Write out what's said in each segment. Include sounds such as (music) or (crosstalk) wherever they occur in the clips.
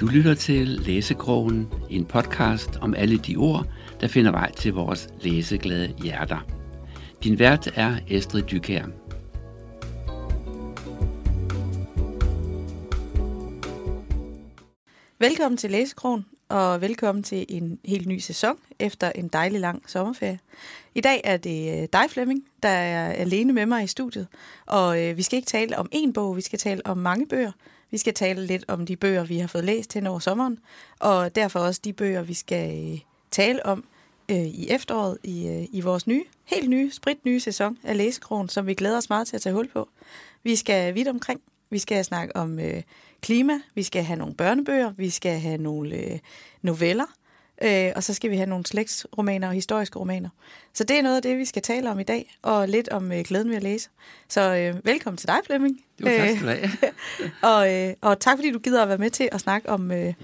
Du lytter til Læsekrogen, en podcast om alle de ord, der finder vej til vores læseglade hjerter. Din vært er Estrid Dykær. Velkommen til Læsekrogen, og velkommen til en helt ny sæson efter en dejlig lang sommerferie. I dag er det øh, dig, Flemming, der er alene med mig i studiet, og øh, vi skal ikke tale om én bog, vi skal tale om mange bøger. Vi skal tale lidt om de bøger, vi har fået læst hen over sommeren, og derfor også de bøger, vi skal øh, tale om øh, i efteråret i, øh, i vores nye, helt nye, sprit nye sæson af Læsekrogen, som vi glæder os meget til at tage hul på. Vi skal vidt omkring. Vi skal snakke om øh, klima, vi skal have nogle børnebøger, vi skal have nogle øh, noveller, øh, og så skal vi have nogle slægtsromaner og historiske romaner. Så det er noget af det, vi skal tale om i dag, og lidt om øh, glæden ved at læse. Så øh, velkommen til dig, Flemming. Det var tak have. (laughs) og, øh, og tak fordi du gider at være med til at snakke om, øh,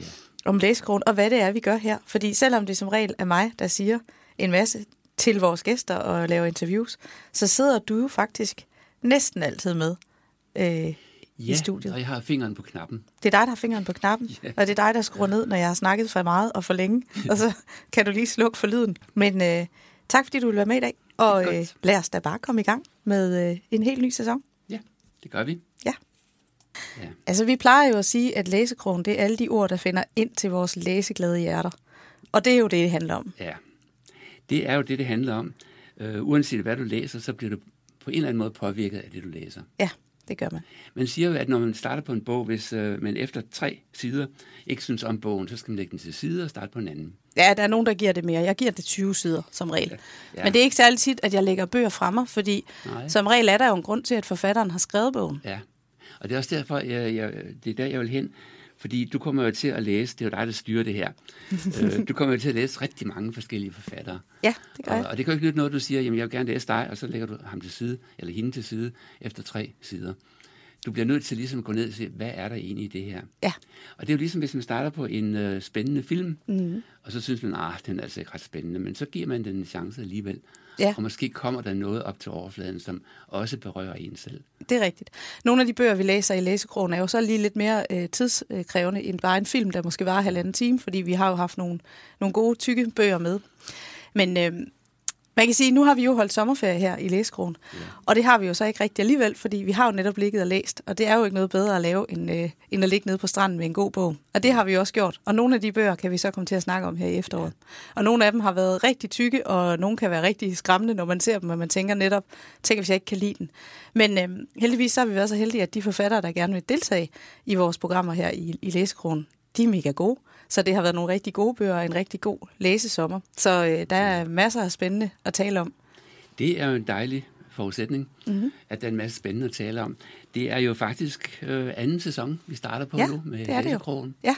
om læsekrogen, og hvad det er, vi gør her. Fordi selvom det som regel er mig, der siger en masse til vores gæster og laver interviews, så sidder du jo faktisk næsten altid med øh, Ja, i studiet. og jeg har fingeren på knappen. Det er dig, der har fingeren på knappen, Ja. og det er dig, der skruer ned, når jeg har snakket for meget og for længe. Og så kan du lige slukke for lyden. Men øh, tak, fordi du vil være med i dag. Og øh, lad os da bare komme i gang med øh, en helt ny sæson. Ja, det gør vi. Ja. Ja. Altså, vi plejer jo at sige, at læsekrogen, det er alle de ord, der finder ind til vores læseglade hjerter. Og det er jo det, det handler om. Ja, det er jo det, det handler om. Uh, uanset hvad du læser, så bliver du på en eller anden måde påvirket af det, du læser. Ja, det gør man. Man siger jo, at når man starter på en bog, hvis uh, man efter tre sider ikke synes om bogen, så skal man lægge den til side og starte på en anden. Ja, der er nogen, der giver det mere. Jeg giver det 20 sider, som regel. Ja. Ja. Men det er ikke særlig tit, at jeg lægger bøger fremme, fordi Nej. som regel er der jo en grund til, at forfatteren har skrevet bogen. Ja, og det er også derfor, jeg, jeg, det er der, jeg vil hen. Fordi du kommer jo til at læse, det er jo dig, der styrer det her. (laughs) øh, du kommer jo til at læse rigtig mange forskellige forfattere. Ja, det gør Og, jeg. og det kan jo ikke nytte noget, du siger, jamen jeg vil gerne læse dig, og så lægger du ham til side, eller hende til side, efter tre sider. Du bliver nødt til ligesom at gå ned og se, hvad er der egentlig i det her? Ja. Og det er jo ligesom, hvis man starter på en øh, spændende film, Mm. og så synes man, ah, den er altså ikke ret spændende, men så giver man den en chance alligevel. Ja. Og måske kommer der noget op til overfladen, som også berører en selv. Det er rigtigt. Nogle af de bøger, vi læser i læsekrogen, er jo så lige lidt mere øh, tidskrævende end bare en film, der måske var halvanden time, fordi vi har jo haft nogle, nogle gode, tykke bøger med. Men øh, man kan sige, nu har vi jo holdt sommerferie her i læsekrogen, Ja. og det har vi jo så ikke rigtig alligevel, fordi vi har jo netop ligget og læst, og det er jo ikke noget bedre at lave, end, øh, end at ligge nede på stranden med en god bog. Og det har vi jo også gjort, og nogle af de bøger kan vi så komme til at snakke om her i efteråret. Og nogle af dem har været rigtig tykke, og nogle kan være rigtig skræmmende, når man ser dem, og man tænker netop, tænker hvis jeg ikke kan lide den. Men øh, heldigvis så har vi været så heldige, at de forfattere, der gerne vil deltage i vores programmer her i, i Læsekronen, de er mega gode. Så det har været nogle rigtig gode bøger og en rigtig god læsesommer. Så øh, der er masser af spændende at tale om. Det er jo en dejlig forudsætning, Mhm. mm-hmm. at der er en masse spændende at tale om. Det er jo faktisk øh, anden sæson, vi starter på Ja, nu med. Læsekrogen. Ja,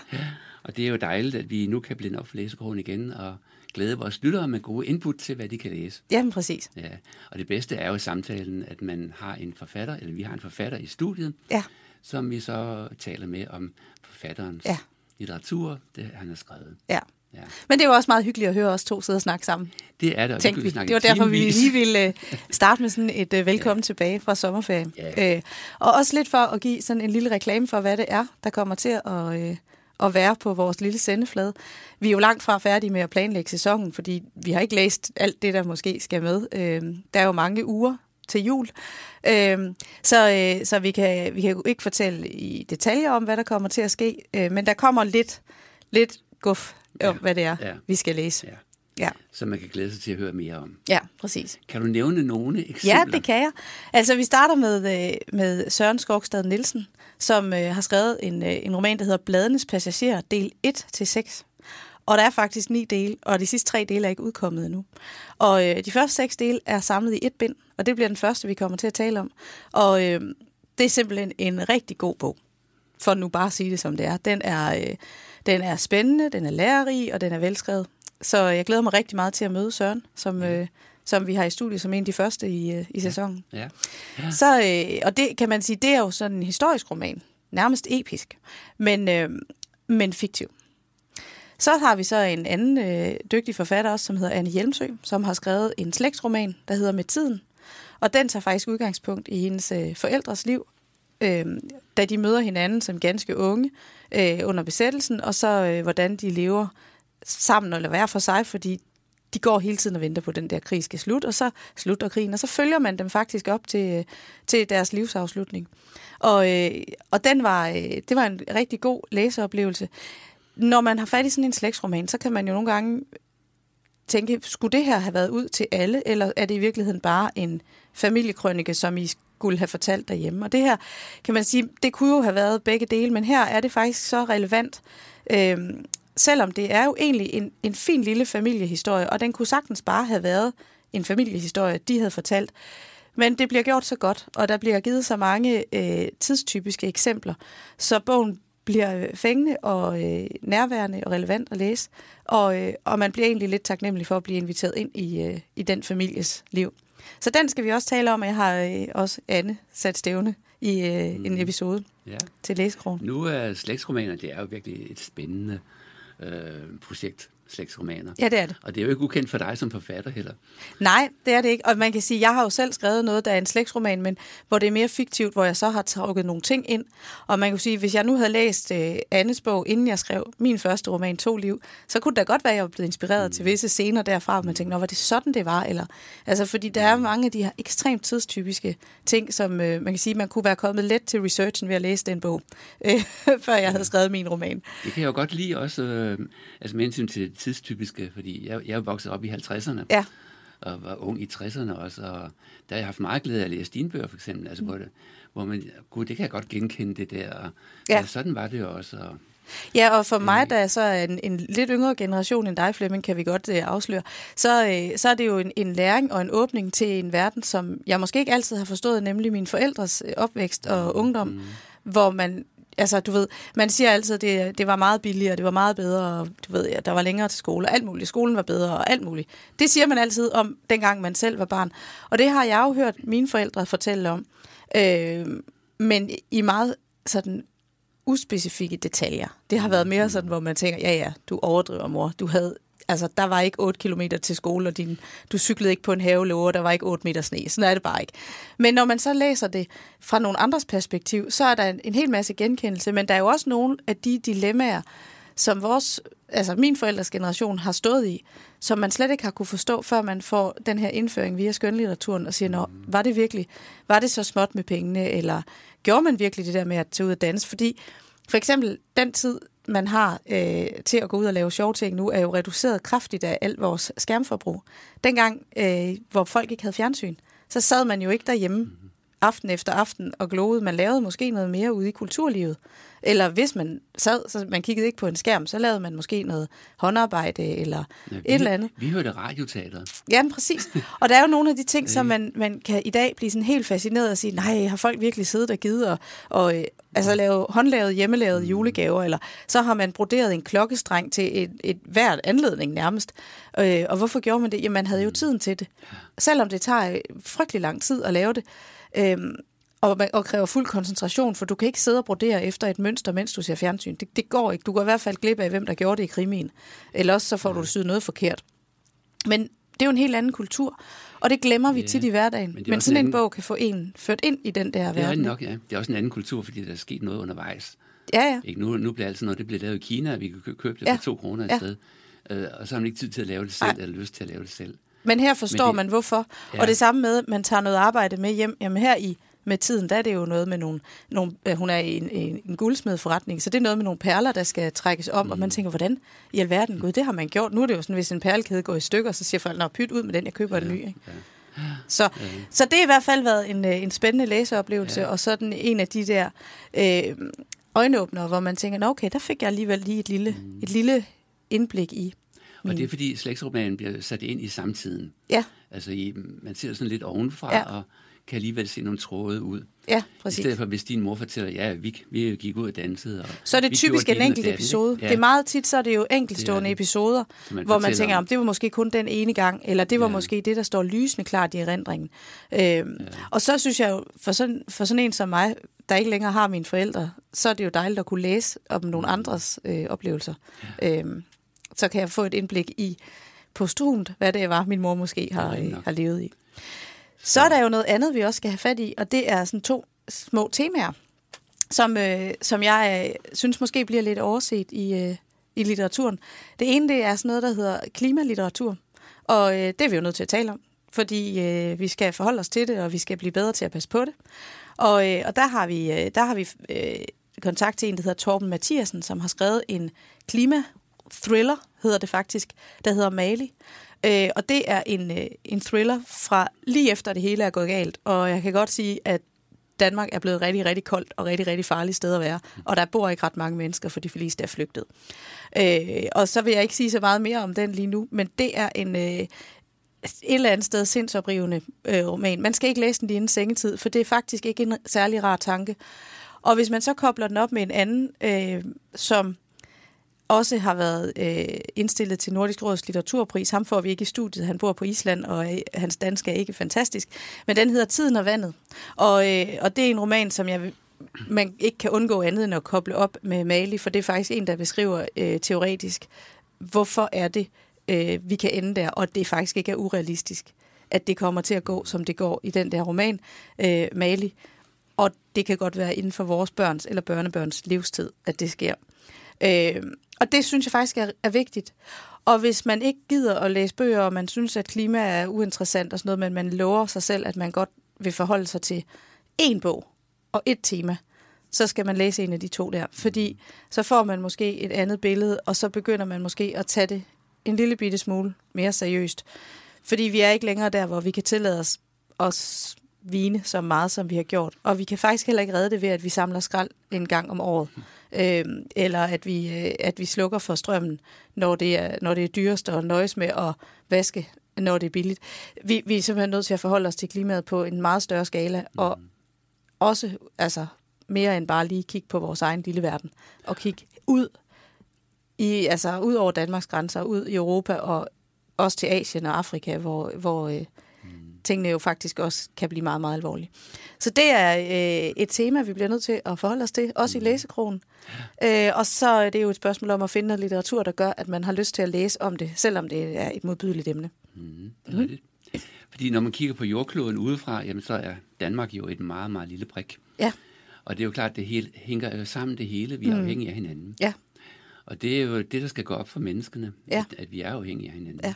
Og det er jo dejligt, at vi nu kan blinde op for Læsekrogen igen og glæde vores lyttere med gode input til, hvad de kan læse. jamen præcis. Ja. Og det bedste er jo i samtalen, at man har en forfatter, eller vi har en forfatter i studiet, Ja, som vi så taler med om forfatterens Ja. Litteratur, det han har skrevet. ja. Ja. Men det er jo også meget hyggeligt at høre os to sidde og snakke sammen, Det er det, og kan vi. snakke Det var derfor, vi lige ville øh, (laughs) starte med sådan et øh, velkommen tilbage fra sommerferien. Ja. Øh, og også lidt for at give sådan en lille reklame for, hvad det er, der kommer til at, øh, at være på vores lille sendeflade. Vi er jo langt fra færdige med at planlægge sæsonen, fordi vi har ikke læst alt det, der måske skal med. Øh, der er jo mange uger til jul. Øh, så øh, så vi, kan, vi kan jo ikke fortælle i detaljer om, hvad der kommer til at ske, øh, men der kommer lidt, lidt guf om, Ja. hvad det er, Ja. vi skal læse. Ja. Ja, Som man kan glæde sig til at høre mere om. ja præcis. Kan du nævne nogle eksempler? Ja, det kan jeg. Altså, vi starter med, øh, med Søren Skogstad Nielsen, som øh, har skrevet en, øh, en roman, der hedder Bladenes Passager, del 1-6. Og der er faktisk ni dele, og de sidste tre dele er ikke udkommet endnu. Og øh, de første seks dele er samlet i et bind, og det bliver den første, vi kommer til at tale om. Og øh, det er simpelthen en rigtig god bog, for nu bare at sige det som det er. Den er, øh, den er spændende, den er lærerig, og den er velskrevet. Så jeg glæder mig rigtig meget til at møde Søren, som, øh, som vi har i studiet som en af de første i, øh, i sæsonen. Ja. Så, øh, og det kan man sige, det er jo sådan en historisk roman. Nærmest episk, men, øh, men fiktiv. Så har vi så en anden øh, dygtig forfatter også, som hedder Anne Hjelmsø, som har skrevet en slægtsroman, der hedder Med tiden. Og den tager faktisk udgangspunkt i hendes øh, forældres liv øh, da de møder hinanden som ganske unge øh, under besættelsen, og så øh, hvordan de lever sammen eller hver for sig, fordi de går hele tiden og venter på, at den der krig skal slut, og så slutter krigen, og så følger man dem faktisk op til, øh, til deres livsafslutning. Og, øh, og den var, øh, det var en rigtig god læseoplevelse. Når man har fat i sådan en slægtsroman, så kan man jo nogle gange tænke, skulle det her have været ud til alle, eller er det i virkeligheden bare en familiekrønike, som I skulle have fortalt derhjemme? Og det her, kan man sige, det kunne jo have været begge dele, men her er det faktisk så relevant, øh, selvom det er jo egentlig en, en fin lille familiehistorie, og den kunne sagtens bare have været en familiehistorie, de havde fortalt. Men det bliver gjort så godt, og der bliver givet så mange øh, tidstypiske eksempler, så bogen bliver fængende og øh, nærværende og relevant at læse, og, øh, og man bliver egentlig lidt taknemmelig for at blive inviteret ind i, øh, i den families liv. Så den skal vi også tale om, jeg har øh, også Anne sat stævne i øh, mm. en episode ja. til læsekrogen. Nu er slægtsromaner, det er jo virkelig et spændende øh, projekt slægtsromaner. Ja, det er det. Og det er jo ikke ukendt for dig som forfatter heller. Nej, det er det ikke. Og man kan sige, jeg har jo selv skrevet noget, der er en slægtsroman, men hvor det er mere fiktivt, hvor jeg så har trukket nogle ting ind. Og man kan sige, hvis jeg nu havde læst uh, Annes bog, inden jeg skrev min første roman, To Liv, så kunne det da godt være, at jeg var blevet inspireret mm. til visse scener derfra, og man tænkte, var det sådan, det var? Eller, altså, fordi der er mm. mange af de her ekstremt tidstypiske ting, som uh, man kan sige, man kunne være kommet let til researchen ved at læse den bog, uh, (laughs) før jeg havde skrevet min roman. Det kan jeg jo godt lide også, uh, altså med hensyn til tidstypiske typiske, fordi jeg, jeg er vokset op i 50'erne. Ja. Og var ung i 60'erne også, og der har jeg haft meget glæde af at læse dine bøger, for eksempel, altså, mm. hvor, det, hvor man, gud, det kan jeg godt genkende det der. Og, ja. ja. sådan var det jo også. Og, Ja, og for mig, der er så en, en lidt yngre generation end dig, Flemming, kan vi godt øh, afsløre, så, øh, så er det jo en, en læring og en åbning til en verden, som jeg måske ikke altid har forstået, nemlig mine forældres øh, opvækst og ungdom, mm. hvor man altså, du ved, man siger altid, at det, det var meget billigere, det var meget bedre, og du ved, ja, der var længere til skole, og alt muligt. Skolen var bedre, og alt muligt. Det siger man altid om, dengang man selv var barn. Og det har jeg jo hørt mine forældre fortælle om. Øh, men i meget sådan uspecifikke detaljer. Det har været mere sådan, hvor man tænker, ja ja, du overdriver mor. Du havde altså, der var ikke 8 km til skole, og din, du cyklede ikke på en havelåge, og der var ikke 8 meter sne. Sådan er det bare ikke. Men når man så læser det fra nogle andres perspektiv, så er der en, en hel masse genkendelse, men der er jo også nogle af de dilemmaer, som vores, altså min forældres generation har stået i, som man slet ikke har kunne forstå, før man får den her indføring via skønlitteraturen og siger, Nå, var det virkelig, var det så småt med pengene, eller gjorde man virkelig det der med at tage ud og danse? Fordi for eksempel den tid, man har øh, til at gå ud og lave sjove ting nu, er jo reduceret kraftigt af alt vores skærmforbrug. Dengang, øh, hvor folk ikke havde fjernsyn, så sad man jo ikke derhjemme aften efter aften og glodede. Man lavede måske noget mere ude i kulturlivet. Eller hvis man sad, så man kiggede ikke på en skærm, så lavede man måske noget håndarbejde eller ja, vi, et eller andet. Vi hørte radioteater. Ja, præcis. Og der er jo (laughs) nogle af de ting, som man, man kan i dag blive sådan helt fascineret og sige, nej, har folk virkelig siddet og givet og, og øh, altså lave håndlavet, hjemmelavede mm. julegaver, eller så har man broderet en klokkestreng til et, et hvert anledning nærmest. Øh, og hvorfor gjorde man det? Jamen, man havde jo mm. tiden til det. Selvom det tager frygtelig lang tid at lave det. Øh, og, og kræver fuld koncentration, for du kan ikke sidde og brodere efter et mønster, mens du ser fjernsyn. Det, det går ikke. Du går i hvert fald glip af, hvem der gjorde det i krimien. Eller også så får du syet noget forkert. Men det er jo en helt anden kultur, og det glemmer vi ja, tit i hverdagen. Men, men sådan en, anden... bog kan få en ført ind i den der verden. Det er nok, ja. Det er også en anden kultur, fordi der er sket noget undervejs. Ja, ja. Ikke? Nu, nu bliver alt sådan noget, det bliver lavet i Kina, vi kan købe det ja. for to kroner et ja. sted. Uh, og så har man ikke tid til at lave det selv, Ej. eller lyst til at lave det selv. Men her forstår Men det, man hvorfor. Ja. Og det samme med, at man tager noget arbejde med hjem. Jamen her i med tiden, der er det jo noget med nogle, nogle øh, hun er i en, en, en guldsmedforretning, så det er noget med nogle perler, der skal trækkes om, mm. og man mm. tænker, hvordan i alverden, gud, det har man gjort. Nu er det jo sådan, hvis en perlekæde går i stykker, så siger folk, nå, pyt ud med den, jeg køber ja, en ny. Ikke? Ja. Så, ja. så det har i hvert fald været en, øh, en spændende læseoplevelse, ja. og sådan en af de der øh, øjenåbnere, hvor man tænker, nå okay, der fik jeg alligevel lige et lille, mm. et lille indblik i. Og det er fordi slægtsromanen bliver sat ind i samtiden. Ja. Altså i, man ser sådan lidt ovenfra, ja. og kan alligevel se nogle tråde ud. Ja, præcis. I stedet for, hvis din mor fortæller, ja, vi, vi gik ud og dansede. Og så er det typisk en enkelt episode. Ja. Det er meget tit, så er det jo enkeltstående det episoder, man hvor man tænker, om det var måske kun den ene gang, eller det var ja. måske det, der står lysende klart i erindringen. Øhm, ja. Og så synes jeg jo, for sådan, for sådan en som mig, der ikke længere har mine forældre, så er det jo dejligt at kunne læse om nogle mm. andres øh, oplevelser. Ja. Øhm, så kan jeg få et indblik i postumt, hvad det var, min mor måske har, har levet i. Så er der jo noget andet, vi også skal have fat i, og det er sådan to små temaer. som, øh, som jeg øh, synes måske bliver lidt overset i, øh, i litteraturen. Det ene det er sådan noget, der hedder klimalitteratur, og øh, det er vi jo nødt til at tale om, fordi øh, vi skal forholde os til det, og vi skal blive bedre til at passe på det. Og, øh, og der har vi, øh, der har vi øh, kontakt til en, der hedder Torben Mathiasen, som har skrevet en thriller, hedder det faktisk, der hedder Mali. Øh, og det er en, øh, en thriller fra lige efter det hele er gået galt. Og jeg kan godt sige, at Danmark er blevet rigtig, rigtig koldt og rigtig, rigtig farligt sted at være. Og der bor ikke ret mange mennesker, for de fleste er flygtet. Øh, og så vil jeg ikke sige så meget mere om den lige nu, men det er en... Øh, et eller andet sted sindsoprivende øh, roman. Man skal ikke læse den lige inden sengetid, for det er faktisk ikke en særlig rar tanke. Og hvis man så kobler den op med en anden, øh, som også har været øh, indstillet til Nordisk Råds litteraturpris. Ham får vi ikke i studiet. Han bor på Island, og øh, hans dansk er ikke fantastisk. Men den hedder Tiden og vandet. Og, øh, og det er en roman, som jeg man ikke kan undgå andet end at koble op med Mali, for det er faktisk en, der beskriver øh, teoretisk, hvorfor er det, øh, vi kan ende der, og det faktisk ikke er urealistisk, at det kommer til at gå, som det går i den der roman, øh, Mali. Og det kan godt være inden for vores børns eller børnebørns livstid, at det sker. Øh, og det synes jeg faktisk er, er vigtigt. Og hvis man ikke gider at læse bøger, og man synes, at klima er uinteressant og sådan noget, men man lover sig selv, at man godt vil forholde sig til én bog og et tema, så skal man læse en af de to der. Fordi så får man måske et andet billede, og så begynder man måske at tage det en lille bitte smule mere seriøst. Fordi vi er ikke længere der, hvor vi kan tillade os, os vine så meget, som vi har gjort. Og vi kan faktisk heller ikke redde det ved, at vi samler skrald en gang om året. Øh, eller at vi, øh, at vi slukker for strømmen, når det, er, når det er dyrest og nøjes med at vaske, når det er billigt. Vi, vi er simpelthen nødt til at forholde os til klimaet på en meget større skala, og også altså, mere end bare lige kigge på vores egen lille verden, og kigge ud i, altså ud over Danmarks grænser, ud i Europa og også til Asien og Afrika, hvor, hvor øh, tingene jo faktisk også kan blive meget, meget alvorlige. Så det er øh, et tema, vi bliver nødt til at forholde os til, også i mm. læsekrogen. Øh, og så er det jo et spørgsmål om at finde noget litteratur, der gør, at man har lyst til at læse om det, selvom det er et modbydeligt emne. Mm, mm. Fordi når man kigger på jordkloden udefra, jamen så er Danmark jo et meget, meget lille prik. Ja. Og det er jo klart, at det hele, hænger sammen det hele. Vi er mm. afhængige af hinanden. Ja. Og det er jo det, der skal gå op for menneskene, ja. at, at vi er afhængige af hinanden. Ja.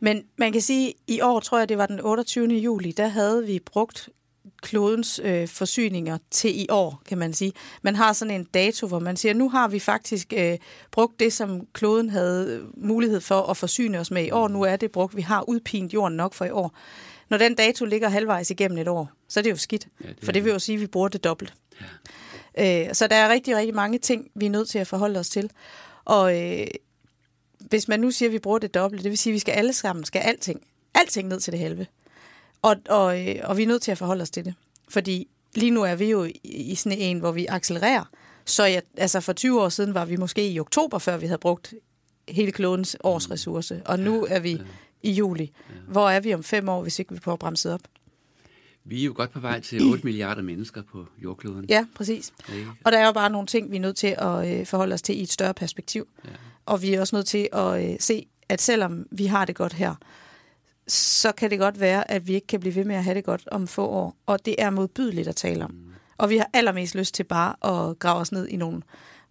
Men man kan sige, at i år, tror jeg, det var den 28. juli, der havde vi brugt klodens øh, forsyninger til i år, kan man sige. Man har sådan en dato, hvor man siger, nu har vi faktisk øh, brugt det, som kloden havde mulighed for at forsyne os med i år. Nu er det brugt. Vi har udpint jorden nok for i år. Når den dato ligger halvvejs igennem et år, så er det jo skidt. Ja, det for det vil jo sige, at vi bruger det dobbelt. Ja. Øh, så der er rigtig, rigtig mange ting, vi er nødt til at forholde os til. Og øh, hvis man nu siger, at vi bruger det dobbelt, det vil sige, at vi skal alle sammen, skal alting, alting ned til det halve. Og, og, øh, og vi er nødt til at forholde os til det. Fordi lige nu er vi jo i, sådan en, hvor vi accelererer. Så ja, altså for 20 år siden var vi måske i oktober, før vi havde brugt hele klodens års ressource. Og nu er vi i juli. Hvor er vi om fem år, hvis ikke vi prøver at bremse op? Vi er jo godt på vej til 8 milliarder mennesker på jordkloden. Ja, præcis. Og der er jo bare nogle ting, vi er nødt til at øh, forholde os til i et større perspektiv. Ja. Og vi er også nødt til at øh, se, at selvom vi har det godt her, så kan det godt være, at vi ikke kan blive ved med at have det godt om få år. Og det er modbydeligt at tale om. Mm. Og vi har allermest lyst til bare at grave os ned i nogle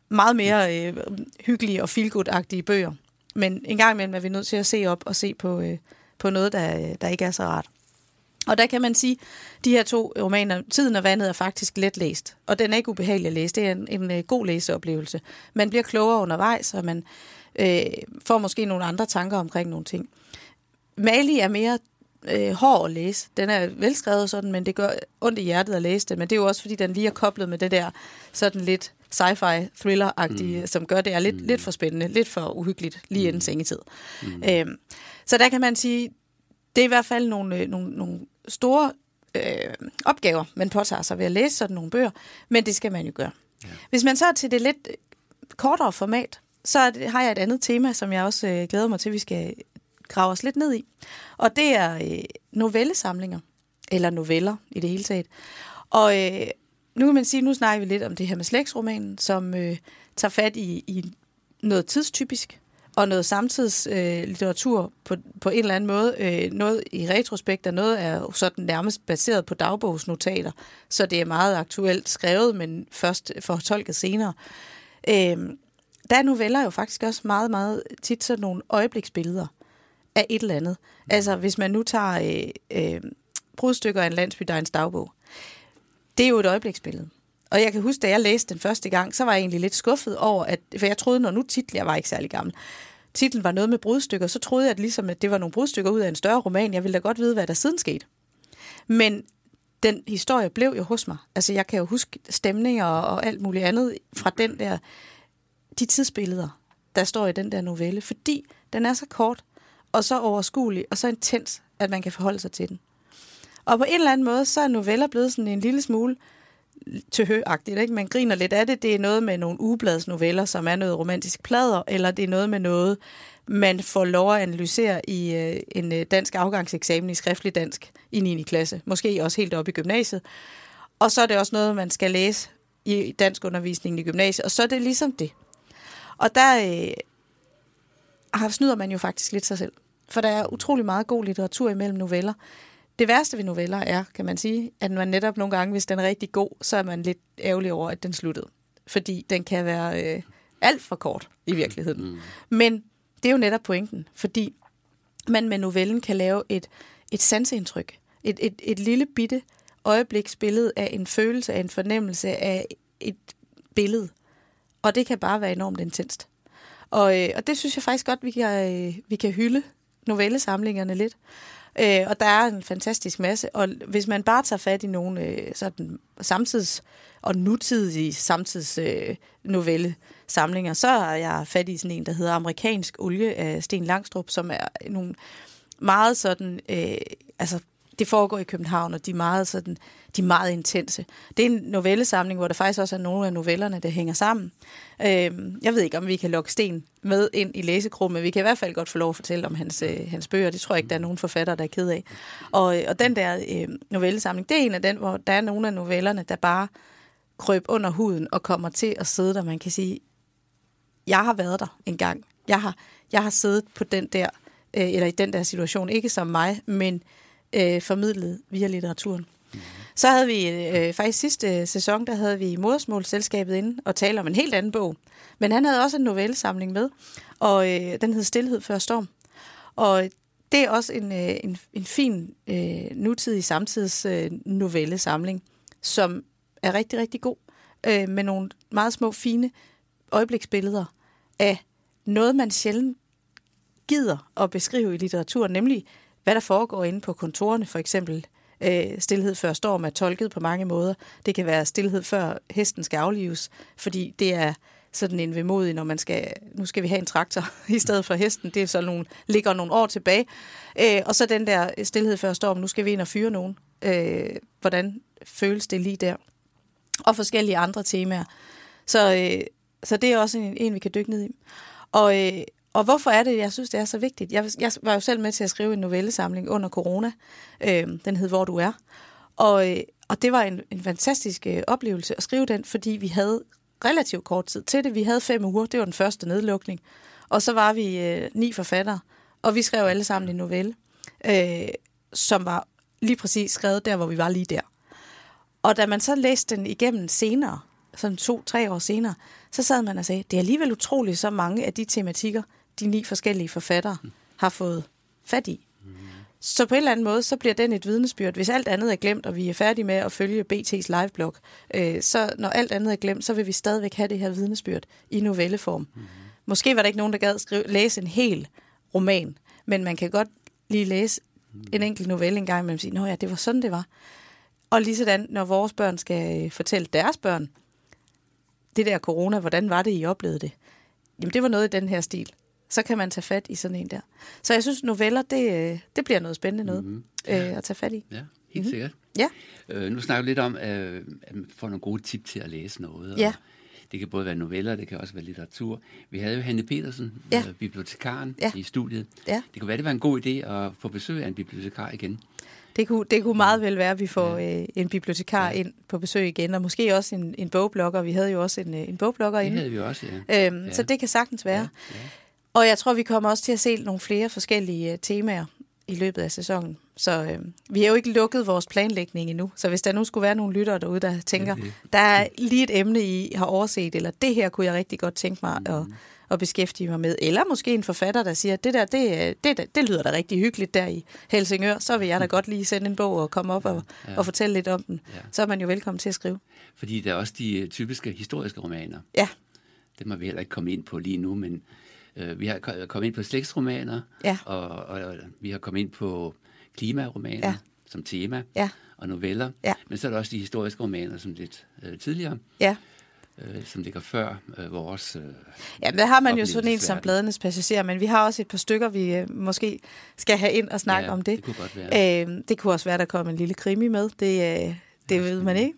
meget mere øh, hyggelige og feelgood-agtige bøger. Men en gang imellem er vi nødt til at se op og se på, øh, på noget, der, der ikke er så rart. Og der kan man sige, at de her to romaner, Tiden og vandet, er faktisk let læst. Og den er ikke ubehagelig at læse. Det er en, en, en god læseoplevelse. Man bliver klogere undervejs, og man øh, får måske nogle andre tanker omkring nogle ting. Mali er mere øh, hård at læse. Den er velskrevet sådan, men det gør ondt i hjertet at læse det. Men det er jo også, fordi den lige er koblet med det der sådan lidt sci-fi thriller-agtige, mm. som gør det er lidt, mm. lidt for spændende, lidt for uhyggeligt lige inden mm. sengetid. Mm. Øhm, så der kan man sige, det er i hvert fald nogle, øh, nogle, nogle store øh, opgaver, man påtager sig ved at læse sådan nogle bøger, men det skal man jo gøre. Ja. Hvis man så er til det lidt kortere format, så har jeg et andet tema, som jeg også øh, glæder mig til, at vi skal grave os lidt ned i. Og det er øh, novellesamlinger, eller noveller i det hele taget. Og øh, nu kan man sige, nu snakker vi lidt om det her med slægtsromanen, som øh, tager fat i, i noget tidstypisk, og noget samtidslitteratur øh, på, på en eller anden måde. Øh, noget i retrospekt, og noget er sådan nærmest baseret på dagbogsnotater, så det er meget aktuelt skrevet, men først fortolket senere. Øh, der er noveller jo faktisk også meget, meget tit sådan nogle øjebliksbilleder af et eller andet. Altså, hvis man nu tager øh, øh, brudstykker af en landsby, der er en dagbog, det er jo et øjebliksbillede. Og jeg kan huske, da jeg læste den første gang, så var jeg egentlig lidt skuffet over, at, for jeg troede, når nu titlen, jeg var ikke særlig gammel, titlen var noget med brudstykker, så troede jeg, at, ligesom, at det var nogle brudstykker ud af en større roman. Jeg ville da godt vide, hvad der siden skete. Men den historie blev jo hos mig. Altså, jeg kan jo huske stemninger og alt muligt andet fra den der, de tidsbilleder, der står i den der novelle, fordi den er så kort, og så overskuelig, og så intens, at man kan forholde sig til den. Og på en eller anden måde, så er noveller blevet sådan en lille smule tøhøagtigt, ikke? Man griner lidt af det. Det er noget med nogle ugebladsnoveller, som er noget romantisk plader, eller det er noget med noget, man får lov at analysere i øh, en øh, dansk afgangseksamen i skriftlig dansk i 9. klasse. Måske også helt op i gymnasiet. Og så er det også noget, man skal læse i dansk undervisning i gymnasiet. Og så er det ligesom det. Og der øh, snyder man jo faktisk lidt sig selv. For der er utrolig meget god litteratur imellem noveller. Det værste ved noveller er, kan man sige, at man netop nogle gange, hvis den er rigtig god, så er man lidt ærgerlig over, at den sluttede. Fordi den kan være øh, alt for kort i virkeligheden. Mm. Men det er jo netop pointen, fordi man med novellen kan lave et, et sansindtryk. Et, et, et lille bitte øjebliksbillede af en følelse, af en fornemmelse, af et billede. Og det kan bare være enormt intenst. Og, øh, og det synes jeg faktisk godt, vi kan, øh, vi kan hylde novellesamlingerne lidt. Øh, og der er en fantastisk masse. Og hvis man bare tager fat i nogle øh, sådan samtids- og nutidige samtids øh, novelle samlinger, så har jeg fat i sådan en, der hedder Amerikansk Olie af Sten Langstrup, som er nogle meget sådan, øh, altså det foregår i København, og de er meget, sådan, de er meget intense. Det er en novellesamling, hvor der faktisk også er nogle af novellerne, der hænger sammen. Øh, jeg ved ikke, om vi kan lokke Sten med ind i læsekrummet, men vi kan i hvert fald godt få lov at fortælle om hans, øh, hans bøger. Det tror jeg ikke, der er nogen forfatter, der er ked af. Og, øh, og den der øh, novellesamling, det er en af den, hvor der er nogle af novellerne, der bare krøb under huden og kommer til at sidde der. Man kan sige, jeg har været der engang. Jeg har, jeg har siddet på den der, øh, eller i den der situation, ikke som mig, men øh, formidlet via litteraturen. Mm. Så havde vi øh, faktisk sidste sæson, der havde vi Modersmålselskabet inde og tale om en helt anden bog. Men han havde også en novellesamling med, og øh, den hed Stilhed før storm. Og det er også en, øh, en, en fin øh, nutidig samtids øh, novellesamling, som er rigtig, rigtig god, øh, med nogle meget små, fine øjebliksbilleder af noget, man sjældent gider at beskrive i litteraturen, nemlig hvad der foregår inde på kontorerne, for eksempel øh, stillhed før storm er tolket på mange måder. Det kan være stillhed før hesten skal aflives, fordi det er sådan en vemodig, når man skal, nu skal vi have en traktor (laughs) i stedet for hesten. Det er så nogle, ligger nogle år tilbage. Øh, og så den der stillhed før storm, nu skal vi ind og fyre nogen. Øh, hvordan føles det lige der? Og forskellige andre temaer. Så, øh, så det er også en, en, vi kan dykke ned i. Og, øh, og hvorfor er det, jeg synes, det er så vigtigt? Jeg, jeg var jo selv med til at skrive en novellesamling under corona. Øh, den hed Hvor du er. Og, øh, og det var en, en fantastisk øh, oplevelse at skrive den, fordi vi havde relativt kort tid til det. Vi havde fem uger, det var den første nedlukning. Og så var vi øh, ni forfattere, og vi skrev alle sammen en novelle, øh, som var lige præcis skrevet der, hvor vi var lige der. Og da man så læste den igennem senere, sådan to-tre år senere, så sad man og sagde, det er alligevel utroligt så mange af de tematikker, de ni forskellige forfattere har fået fat i. Så på en eller anden måde, så bliver den et vidnesbyrd. Hvis alt andet er glemt, og vi er færdige med at følge BT's liveblog, øh, så når alt andet er glemt, så vil vi stadigvæk have det her vidnesbyrd i novelleform. Mm. Måske var der ikke nogen, der gad skrive, læse en hel roman, men man kan godt lige læse en enkelt novelle en gang imellem og sige, ja, det var sådan, det var. Og lige sådan, når vores børn skal øh, fortælle deres børn, det der corona, hvordan var det, I oplevede det? Jamen, det var noget i den her stil så kan man tage fat i sådan en der. Så jeg synes, noveller, det, øh, det bliver noget spændende noget mm-hmm. øh, at tage fat i. Ja, helt mm-hmm. sikkert. Ja. Øh, nu snakker vi lidt om, øh, at man får nogle gode tip til at læse noget. Og ja. Det kan både være noveller, det kan også være litteratur. Vi havde jo Hanne Petersen, ja. øh, bibliotekaren, ja. i studiet. Ja. Det kunne være, det var en god idé at få besøg af en bibliotekar igen. Det kunne, det kunne meget vel være, at vi får ja. øh, en bibliotekar ja. ind på besøg igen, og måske også en, en bogblogger. Vi havde jo også en, øh, en bogblogger inde. Det havde vi også, ja. Øhm, ja. Så det kan sagtens være. Ja. Ja. Og jeg tror, vi kommer også til at se nogle flere forskellige uh, temaer i løbet af sæsonen. Så øh, vi har jo ikke lukket vores planlægning endnu. Så hvis der nu skulle være nogle lyttere derude, der tænker, okay. der er lige et emne, I har overset, eller det her kunne jeg rigtig godt tænke mig mm. at, at beskæftige mig med. Eller måske en forfatter, der siger, det der, det, det, det lyder da rigtig hyggeligt der i Helsingør. Så vil jeg da mm. godt lige sende en bog og komme op og, ja. og fortælle lidt om den. Ja. Så er man jo velkommen til at skrive. Fordi der er også de øh, typiske historiske romaner. Ja. Det må vi heller ikke komme ind på lige nu, men øh, vi har kommet ind på slægtsromaner, ja. og, og, vi har kommet ind på klimaromaner ja. som tema, ja. og noveller. Ja. Men så er der også de historiske romaner, som lidt øh, tidligere. Ja øh, som ligger før øh, vores øh, Ja, men der har man jo sådan en som Bladenes Passager, men vi har også et par stykker, vi øh, måske skal have ind og snakke ja, om det. det kunne godt være. Øh, det kunne også være, der kommer en lille krimi med. Det, øh, det ved man ikke.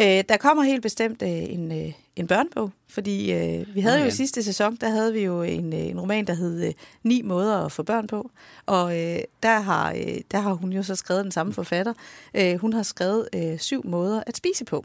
Øh, der kommer helt bestemt øh, en, øh, en børnebog, fordi øh, vi havde ja, jo i sidste sæson, der havde vi jo en, øh, en roman, der hed øh, Ni måder at få børn på, og øh, der, har, øh, der har hun jo så skrevet den samme forfatter. Øh, hun har skrevet øh, syv måder at spise på.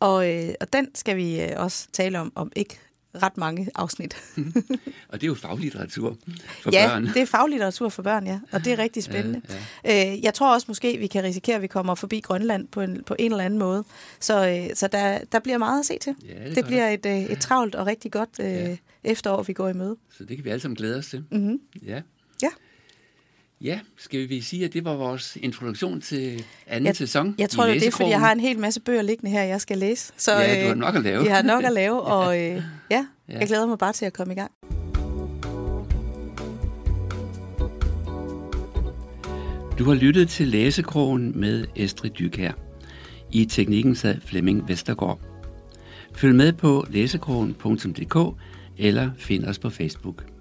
Og, øh, og den skal vi øh, også tale om, om ikke ret mange afsnit. (laughs) og det er jo faglitteratur for ja, børn. Ja, det er faglitteratur for børn, ja. Og det er rigtig spændende. Ja, ja. Øh, jeg tror også måske, vi kan risikere, at vi kommer forbi Grønland på en, på en eller anden måde. Så, øh, så der, der bliver meget at se til. Ja, det, det bliver et, øh, et travlt og rigtig godt øh, ja. efterår, vi går i møde. Så det kan vi alle sammen glæde os til. Mm-hmm. Ja. Ja. Skal vi sige, at det var vores introduktion til anden jeg, sæson Jeg tror, det er fordi jeg har en hel masse bøger liggende her, jeg skal læse. Så, ja, du har nok at lave. Jeg har nok at (laughs) lave, og øh, ja, ja, jeg glæder mig bare til at komme i gang. Du har lyttet til Læsekrogen med Estrid Dykær. I teknikken sad Flemming Vestergaard. Følg med på læsekrogen.dk eller find os på Facebook.